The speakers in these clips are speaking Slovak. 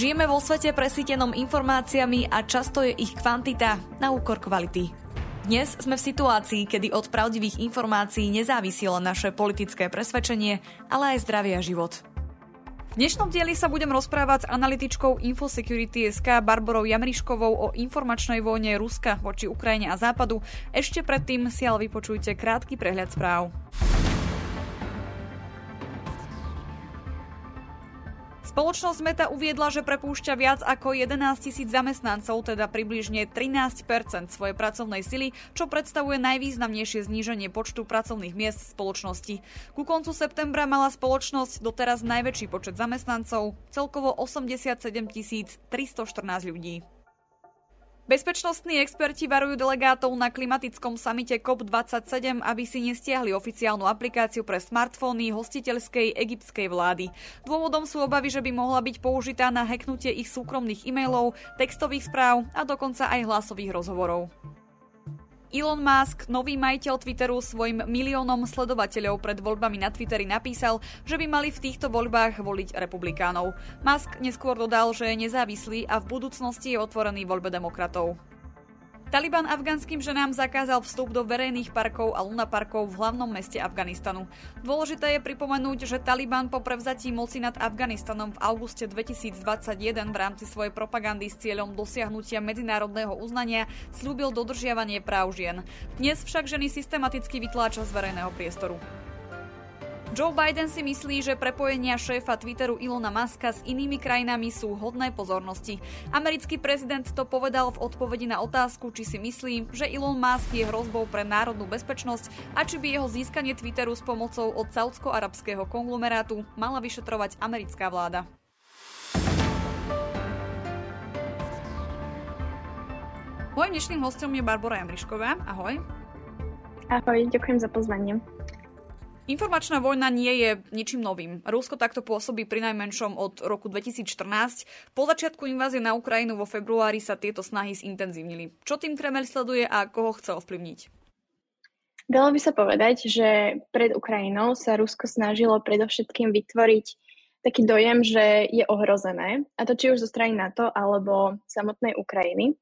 Žijeme vo svete presítenom informáciami a často je ich kvantita na úkor kvality. Dnes sme v situácii, kedy od pravdivých informácií nezávisí len naše politické presvedčenie, ale aj zdravie a život. V dnešnom dieli sa budem rozprávať s analytičkou Infosecurity SK Barborou Jamriškovou o informačnej vojne Ruska voči Ukrajine a Západu. Ešte predtým si ale vypočujte krátky prehľad správ. Spoločnosť Meta uviedla, že prepúšťa viac ako 11 tisíc zamestnancov, teda približne 13% svojej pracovnej sily, čo predstavuje najvýznamnejšie zníženie počtu pracovných miest spoločnosti. Ku koncu septembra mala spoločnosť doteraz najväčší počet zamestnancov, celkovo 87 314 ľudí. Bezpečnostní experti varujú delegátov na klimatickom samite COP27, aby si nestiahli oficiálnu aplikáciu pre smartfóny hostiteľskej egyptskej vlády. Dôvodom sú obavy, že by mohla byť použitá na hacknutie ich súkromných e-mailov, textových správ a dokonca aj hlasových rozhovorov. Elon Musk, nový majiteľ Twitteru, svojim miliónom sledovateľov pred voľbami na Twitteri napísal, že by mali v týchto voľbách voliť republikánov. Musk neskôr dodal, že je nezávislý a v budúcnosti je otvorený voľbe demokratov. Taliban afgánskym ženám zakázal vstup do verejných parkov a lunaparkov v hlavnom meste Afganistanu. Dôležité je pripomenúť, že Taliban po prevzatí moci nad Afganistanom v auguste 2021 v rámci svojej propagandy s cieľom dosiahnutia medzinárodného uznania slúbil dodržiavanie práv žien. Dnes však ženy systematicky vytláča z verejného priestoru. Joe Biden si myslí, že prepojenia šéfa Twitteru Ilona Muska s inými krajinami sú hodné pozornosti. Americký prezident to povedal v odpovedi na otázku, či si myslí, že Elon Musk je hrozbou pre národnú bezpečnosť a či by jeho získanie Twitteru s pomocou od saudsko-arabského konglomerátu mala vyšetrovať americká vláda. Mojím dnešným hostom je Barbara Jamrišková. Ahoj. Ahoj, ďakujem za pozvanie. Informačná vojna nie je ničím novým. Rusko takto pôsobí pri najmenšom od roku 2014. Po začiatku invázie na Ukrajinu vo februári sa tieto snahy zintenzívnili. Čo tým Kreml sleduje a koho chce ovplyvniť? Dalo by sa povedať, že pred Ukrajinou sa Rusko snažilo predovšetkým vytvoriť taký dojem, že je ohrozené, a to či už zo strany NATO alebo samotnej Ukrajiny.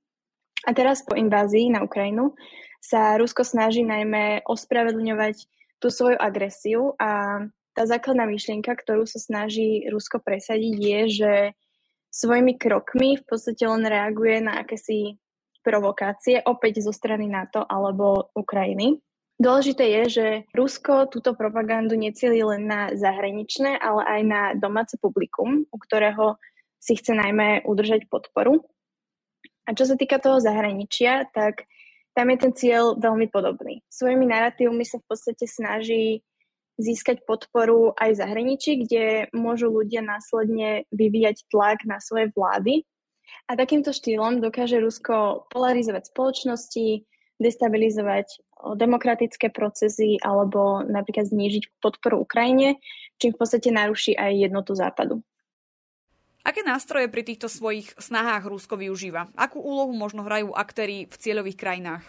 A teraz po invázii na Ukrajinu sa Rusko snaží najmä ospravedlňovať tú svoju agresiu a tá základná myšlienka, ktorú sa snaží Rusko presadiť, je, že svojimi krokmi v podstate len reaguje na akési provokácie, opäť zo strany NATO alebo Ukrajiny. Dôležité je, že Rusko túto propagandu necieli len na zahraničné, ale aj na domáce publikum, u ktorého si chce najmä udržať podporu. A čo sa týka toho zahraničia, tak tam je ten cieľ veľmi podobný. Svojimi narratívmi sa v podstate snaží získať podporu aj v zahraničí, kde môžu ľudia následne vyvíjať tlak na svoje vlády. A takýmto štýlom dokáže Rusko polarizovať spoločnosti, destabilizovať demokratické procesy alebo napríklad znížiť podporu Ukrajine, čím v podstate naruší aj jednotu Západu. Aké nástroje pri týchto svojich snahách Rusko využíva? Akú úlohu možno hrajú aktéry v cieľových krajinách?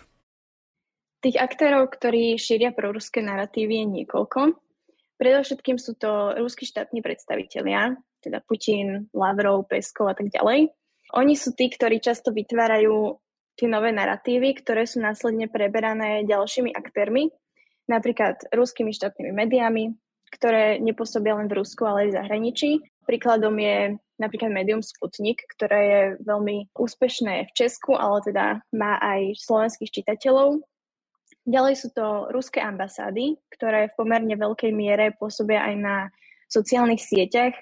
Tých aktérov, ktorí šíria proruské narratívy, je niekoľko. Predovšetkým sú to ruskí štátni predstavitelia, teda Putin, Lavrov, Peskov a tak ďalej. Oni sú tí, ktorí často vytvárajú tie nové narratívy, ktoré sú následne preberané ďalšími aktérmi, napríklad ruskými štátnymi médiami, ktoré nepôsobia len v Rusku, ale aj v zahraničí. Príkladom je napríklad médium Sputnik, ktoré je veľmi úspešné v Česku, ale teda má aj slovenských čitateľov. Ďalej sú to ruské ambasády, ktoré v pomerne veľkej miere pôsobia aj na sociálnych sieťach.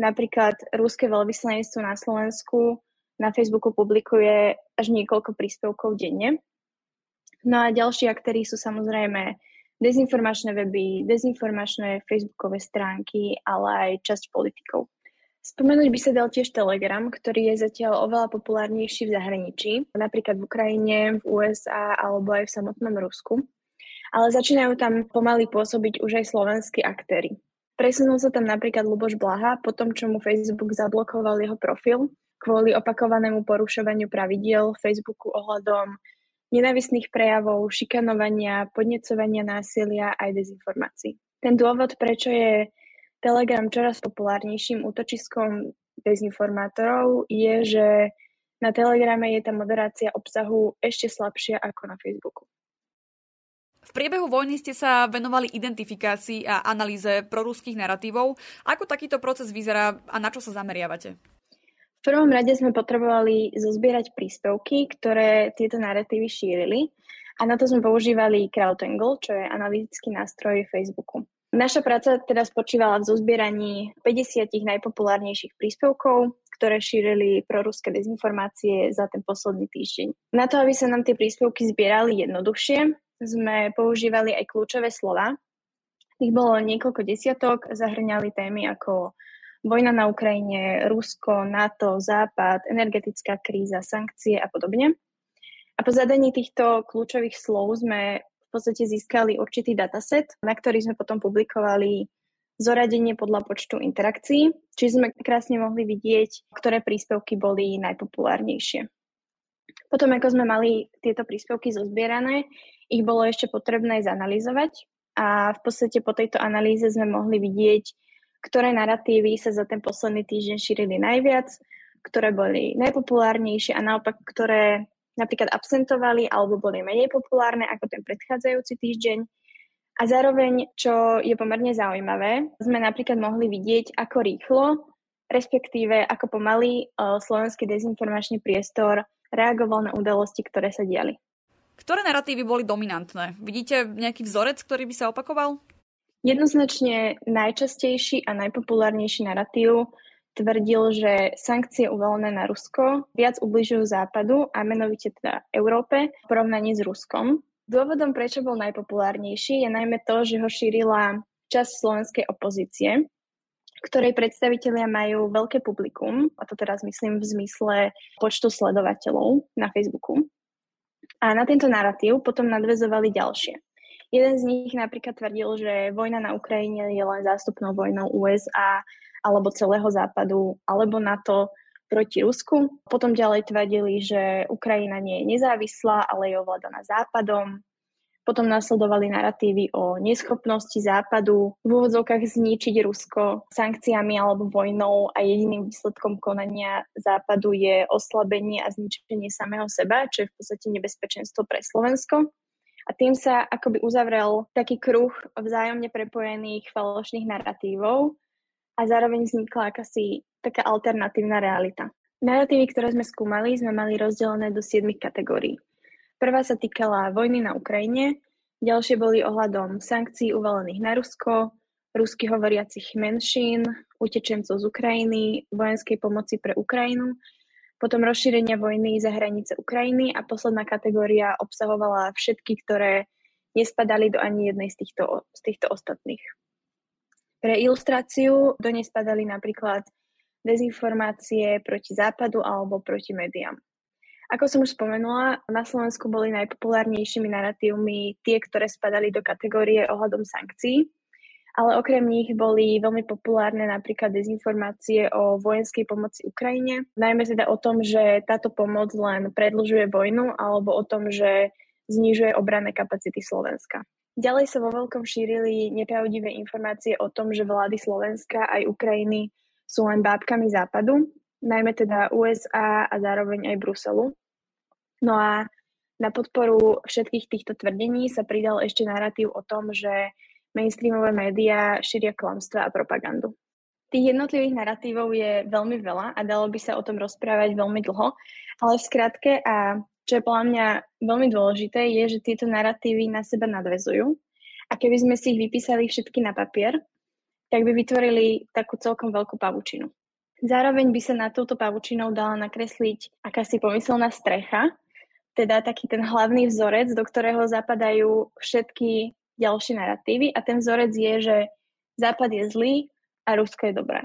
Napríklad ruské veľvyslanectvo na Slovensku na Facebooku publikuje až niekoľko príspevkov denne. No a ďalší aktéry sú samozrejme dezinformačné weby, dezinformačné facebookové stránky, ale aj časť politikov. Spomenúť by sa dal tiež Telegram, ktorý je zatiaľ oveľa populárnejší v zahraničí, napríklad v Ukrajine, v USA alebo aj v samotnom Rusku. Ale začínajú tam pomaly pôsobiť už aj slovenskí aktéry. Presunul sa tam napríklad Luboš Blaha po tom, čo mu Facebook zablokoval jeho profil kvôli opakovanému porušovaniu pravidiel Facebooku ohľadom nenavistných prejavov, šikanovania, podnecovania násilia aj dezinformácií. Ten dôvod, prečo je Telegram čoraz populárnejším útočiskom dezinformátorov je, že na Telegrame je tá moderácia obsahu ešte slabšia ako na Facebooku. V priebehu vojny ste sa venovali identifikácii a analýze proruských narratívov. Ako takýto proces vyzerá a na čo sa zameriavate? Prvom rade sme potrebovali zozbierať príspevky, ktoré tieto narratívy šírili a na to sme používali CrowdAngle, čo je analytický nástroj Facebooku. Naša práca teda spočívala v zozbieraní 50 najpopulárnejších príspevkov, ktoré šírili proruské dezinformácie za ten posledný týždeň. Na to, aby sa nám tie príspevky zbierali jednoduchšie, sme používali aj kľúčové slova. Ich bolo niekoľko desiatok, zahrňali témy ako vojna na Ukrajine, Rusko, NATO, Západ, energetická kríza, sankcie a podobne. A po zadaní týchto kľúčových slov sme v podstate získali určitý dataset, na ktorý sme potom publikovali zoradenie podľa počtu interakcií, čiže sme krásne mohli vidieť, ktoré príspevky boli najpopulárnejšie. Potom, ako sme mali tieto príspevky zozbierané, ich bolo ešte potrebné zanalizovať a v podstate po tejto analýze sme mohli vidieť, ktoré narratívy sa za ten posledný týždeň šírili najviac, ktoré boli najpopulárnejšie a naopak, ktoré napríklad absentovali alebo boli menej populárne ako ten predchádzajúci týždeň. A zároveň, čo je pomerne zaujímavé, sme napríklad mohli vidieť, ako rýchlo, respektíve ako pomaly uh, slovenský dezinformačný priestor reagoval na udalosti, ktoré sa diali. Ktoré narratívy boli dominantné? Vidíte nejaký vzorec, ktorý by sa opakoval? Jednoznačne najčastejší a najpopulárnejší narratív tvrdil, že sankcie uvalené na Rusko viac ubližujú Západu a menovite teda Európe v porovnaní s Ruskom. Dôvodom, prečo bol najpopulárnejší, je najmä to, že ho šírila časť slovenskej opozície, ktorej predstavitelia majú veľké publikum, a to teraz myslím v zmysle počtu sledovateľov na Facebooku. A na tento narratív potom nadvezovali ďalšie. Jeden z nich napríklad tvrdil, že vojna na Ukrajine je len zástupnou vojnou USA alebo celého západu alebo NATO proti Rusku. Potom ďalej tvrdili, že Ukrajina nie je nezávislá, ale je ovládaná západom. Potom nasledovali narratívy o neschopnosti Západu v úvodzovkách zničiť Rusko sankciami alebo vojnou a jediným výsledkom konania Západu je oslabenie a zničenie samého seba, čo je v podstate nebezpečenstvo pre Slovensko. A tým sa akoby uzavrel taký kruh vzájomne prepojených falošných narratívov a zároveň vznikla akási taká alternatívna realita. Narratívy, ktoré sme skúmali, sme mali rozdelené do 7 kategórií. Prvá sa týkala vojny na Ukrajine, ďalšie boli ohľadom sankcií uvalených na Rusko, rusky hovoriacich menšín, utečencov z Ukrajiny, vojenskej pomoci pre Ukrajinu, potom rozšírenia vojny za hranice Ukrajiny a posledná kategória obsahovala všetky, ktoré nespadali do ani jednej z týchto, z týchto ostatných. Pre ilustráciu do nej spadali napríklad dezinformácie proti západu alebo proti médiám. Ako som už spomenula, na Slovensku boli najpopulárnejšími narratívmi tie, ktoré spadali do kategórie ohľadom sankcií, ale okrem nich boli veľmi populárne napríklad dezinformácie o vojenskej pomoci Ukrajine, najmä teda o tom, že táto pomoc len predlžuje vojnu alebo o tom, že znižuje obranné kapacity Slovenska. Ďalej sa vo veľkom šírili nepravdivé informácie o tom, že vlády Slovenska aj Ukrajiny sú len bábkami západu najmä teda USA a zároveň aj Bruselu. No a na podporu všetkých týchto tvrdení sa pridal ešte narratív o tom, že mainstreamové médiá šíria klamstva a propagandu. Tých jednotlivých narratívov je veľmi veľa a dalo by sa o tom rozprávať veľmi dlho, ale v skratke a čo je podľa mňa veľmi dôležité, je, že tieto narratívy na seba nadvezujú a keby sme si ich vypísali všetky na papier, tak by vytvorili takú celkom veľkú pavučinu. Zároveň by sa na touto pavučinou dala nakresliť akási pomyselná strecha, teda taký ten hlavný vzorec, do ktorého zapadajú všetky ďalšie narratívy a ten vzorec je, že Západ je zlý a Rusko je dobré.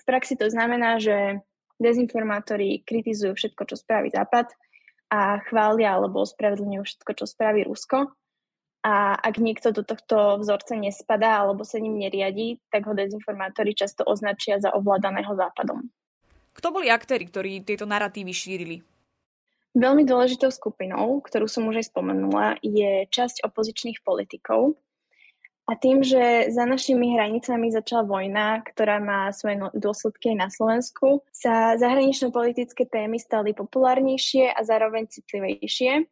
V praxi to znamená, že dezinformátori kritizujú všetko, čo spraví Západ a chvália alebo ospravedlňujú všetko, čo spraví Rusko a ak niekto do tohto vzorca nespadá alebo sa ním neriadi, tak ho dezinformátori často označia za ovládaného západom. Kto boli aktéry, ktorí tieto narratívy šírili? Veľmi dôležitou skupinou, ktorú som už aj spomenula, je časť opozičných politikov. A tým, že za našimi hranicami začala vojna, ktorá má svoje no- dôsledky aj na Slovensku, sa zahranično-politické témy stali populárnejšie a zároveň citlivejšie.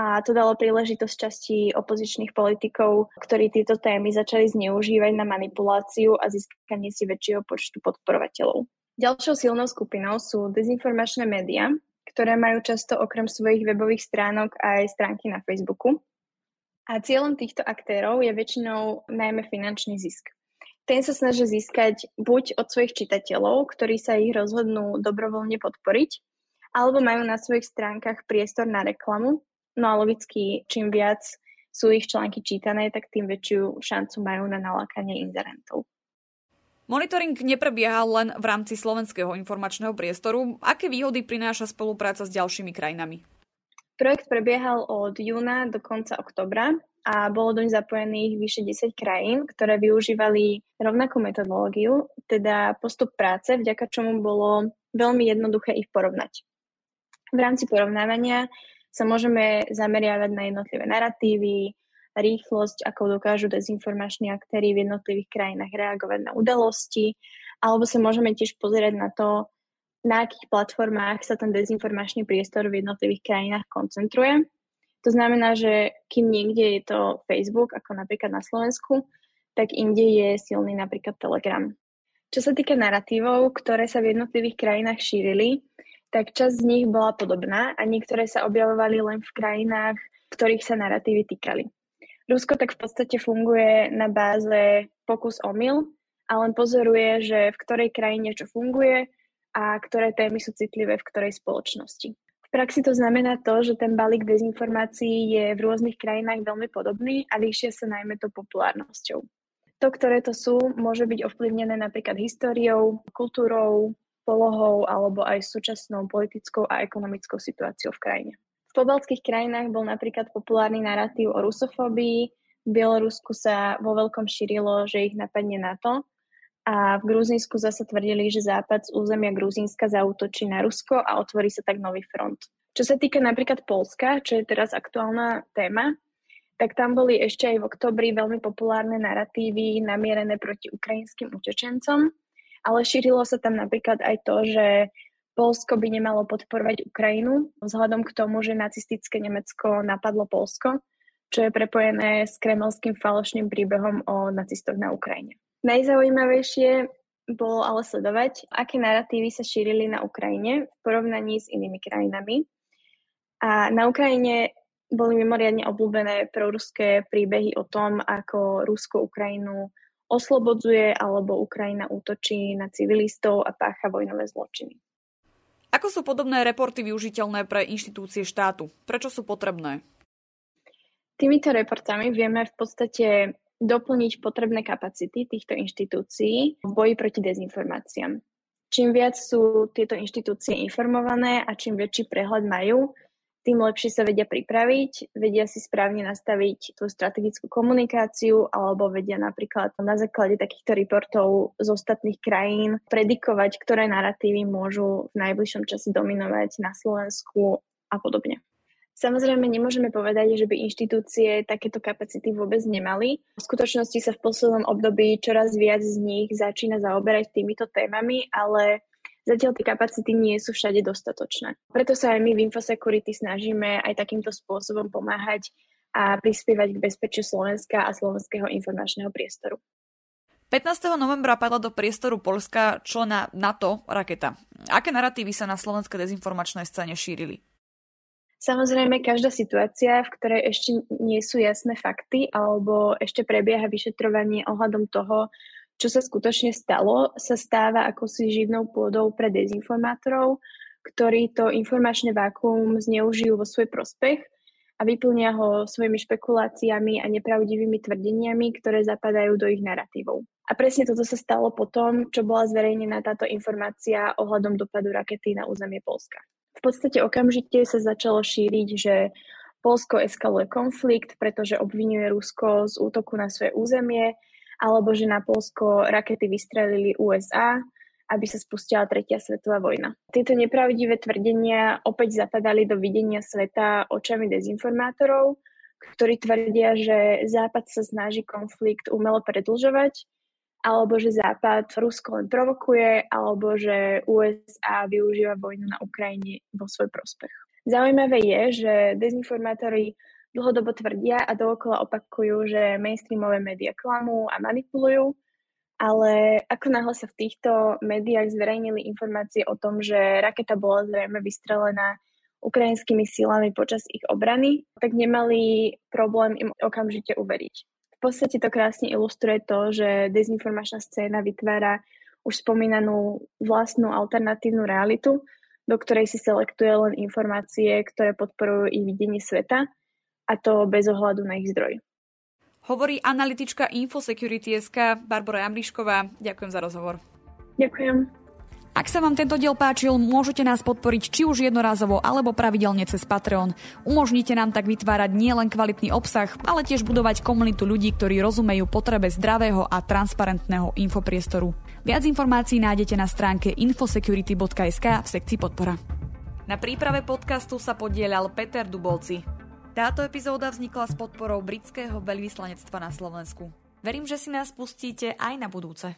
A to dalo príležitosť časti opozičných politikov, ktorí tieto témy začali zneužívať na manipuláciu a získanie si väčšieho počtu podporovateľov. Ďalšou silnou skupinou sú dezinformačné médiá, ktoré majú často okrem svojich webových stránok aj stránky na Facebooku. A cieľom týchto aktérov je väčšinou najmä finančný zisk. Ten sa snaží získať buď od svojich čitateľov, ktorí sa ich rozhodnú dobrovoľne podporiť, alebo majú na svojich stránkach priestor na reklamu. No a logicky, čím viac sú ich články čítané, tak tým väčšiu šancu majú na nalákanie inzerentov. Monitoring neprebieha len v rámci slovenského informačného priestoru. Aké výhody prináša spolupráca s ďalšími krajinami? Projekt prebiehal od júna do konca oktobra a bolo doň zapojených vyše 10 krajín, ktoré využívali rovnakú metodológiu, teda postup práce, vďaka čomu bolo veľmi jednoduché ich porovnať. V rámci porovnávania sa môžeme zameriavať na jednotlivé narratívy, rýchlosť, ako dokážu dezinformační aktéry v jednotlivých krajinách reagovať na udalosti, alebo sa môžeme tiež pozerať na to, na akých platformách sa ten dezinformačný priestor v jednotlivých krajinách koncentruje. To znamená, že kým niekde je to Facebook, ako napríklad na Slovensku, tak inde je silný napríklad Telegram. Čo sa týka narratívov, ktoré sa v jednotlivých krajinách šírili, tak časť z nich bola podobná a niektoré sa objavovali len v krajinách, ktorých sa narratívy týkali. Rusko tak v podstate funguje na báze pokus omyl a len pozoruje, že v ktorej krajine čo funguje a ktoré témy sú citlivé v ktorej spoločnosti. V praxi to znamená to, že ten balík dezinformácií je v rôznych krajinách veľmi podobný a líšia sa najmä to populárnosťou. To, ktoré to sú, môže byť ovplyvnené napríklad históriou, kultúrou, polohou alebo aj súčasnou politickou a ekonomickou situáciou v krajine. V pobaltských krajinách bol napríklad populárny narratív o rusofóbii, v Bielorusku sa vo veľkom šírilo, že ich napadne NATO. A v Gruzínsku zase tvrdili, že Západ z územia Gruzínska zautočí na Rusko a otvorí sa tak nový front. Čo sa týka napríklad Polska, čo je teraz aktuálna téma, tak tam boli ešte aj v oktobri veľmi populárne narratívy namierené proti ukrajinským utečencom, ale šírilo sa tam napríklad aj to, že Polsko by nemalo podporovať Ukrajinu vzhľadom k tomu, že nacistické Nemecko napadlo Polsko, čo je prepojené s kremelským falošným príbehom o nacistoch na Ukrajine. Najzaujímavejšie bolo ale sledovať, aké narratívy sa šírili na Ukrajine v porovnaní s inými krajinami. A na Ukrajine boli mimoriadne obľúbené proruské príbehy o tom, ako Rusko Ukrajinu oslobodzuje alebo Ukrajina útočí na civilistov a pácha vojnové zločiny. Ako sú podobné reporty využiteľné pre inštitúcie štátu? Prečo sú potrebné? Týmito reportami vieme v podstate doplniť potrebné kapacity týchto inštitúcií v boji proti dezinformáciám. Čím viac sú tieto inštitúcie informované a čím väčší prehľad majú, tým lepšie sa vedia pripraviť, vedia si správne nastaviť tú strategickú komunikáciu alebo vedia napríklad na základe takýchto reportov z ostatných krajín predikovať, ktoré narratívy môžu v najbližšom čase dominovať na Slovensku a podobne. Samozrejme, nemôžeme povedať, že by inštitúcie takéto kapacity vôbec nemali. V skutočnosti sa v poslednom období čoraz viac z nich začína zaoberať týmito témami, ale zatiaľ tie kapacity nie sú všade dostatočné. Preto sa aj my v Infosecurity snažíme aj takýmto spôsobom pomáhať a prispievať k bezpečiu Slovenska a slovenského informačného priestoru. 15. novembra padla do priestoru Polska člena NATO raketa. Aké narratívy sa na slovenskej dezinformačnej scéne šírili? Samozrejme, každá situácia, v ktorej ešte nie sú jasné fakty alebo ešte prebieha vyšetrovanie ohľadom toho, čo sa skutočne stalo, sa stáva akousi živnou pôdou pre dezinformátorov, ktorí to informačné vákuum zneužijú vo svoj prospech a vyplnia ho svojimi špekuláciami a nepravdivými tvrdeniami, ktoré zapadajú do ich narratívov. A presne toto sa stalo potom, čo bola zverejnená táto informácia ohľadom dopadu rakety na územie Polska v podstate okamžite sa začalo šíriť, že Polsko eskaluje konflikt, pretože obvinuje Rusko z útoku na svoje územie, alebo že na Polsko rakety vystrelili USA, aby sa spustila tretia svetová vojna. Tieto nepravdivé tvrdenia opäť zapadali do videnia sveta očami dezinformátorov, ktorí tvrdia, že Západ sa snaží konflikt umelo predlžovať, alebo že Západ Rusko len provokuje, alebo že USA využíva vojnu na Ukrajine vo svoj prospech. Zaujímavé je, že dezinformátori dlhodobo tvrdia a dookola opakujú, že mainstreamové médiá klamú a manipulujú, ale ako náhle sa v týchto médiách zverejnili informácie o tom, že raketa bola zrejme vystrelená ukrajinskými silami počas ich obrany, tak nemali problém im okamžite uveriť. V podstate to krásne ilustruje to, že dezinformačná scéna vytvára už spomínanú vlastnú alternatívnu realitu, do ktorej si selektuje len informácie, ktoré podporujú ich videnie sveta, a to bez ohľadu na ich zdroj. Hovorí analytička Infosecurity.sk Barbara Jamrišková. Ďakujem za rozhovor. Ďakujem. Ak sa vám tento diel páčil, môžete nás podporiť či už jednorázovo alebo pravidelne cez Patreon. Umožnite nám tak vytvárať nielen kvalitný obsah, ale tiež budovať komunitu ľudí, ktorí rozumejú potrebe zdravého a transparentného infopriestoru. Viac informácií nájdete na stránke infosecurity.sk v sekcii podpora. Na príprave podcastu sa podielal Peter Dubolci. Táto epizóda vznikla s podporou britského veľvyslanectva na Slovensku. Verím, že si nás pustíte aj na budúce.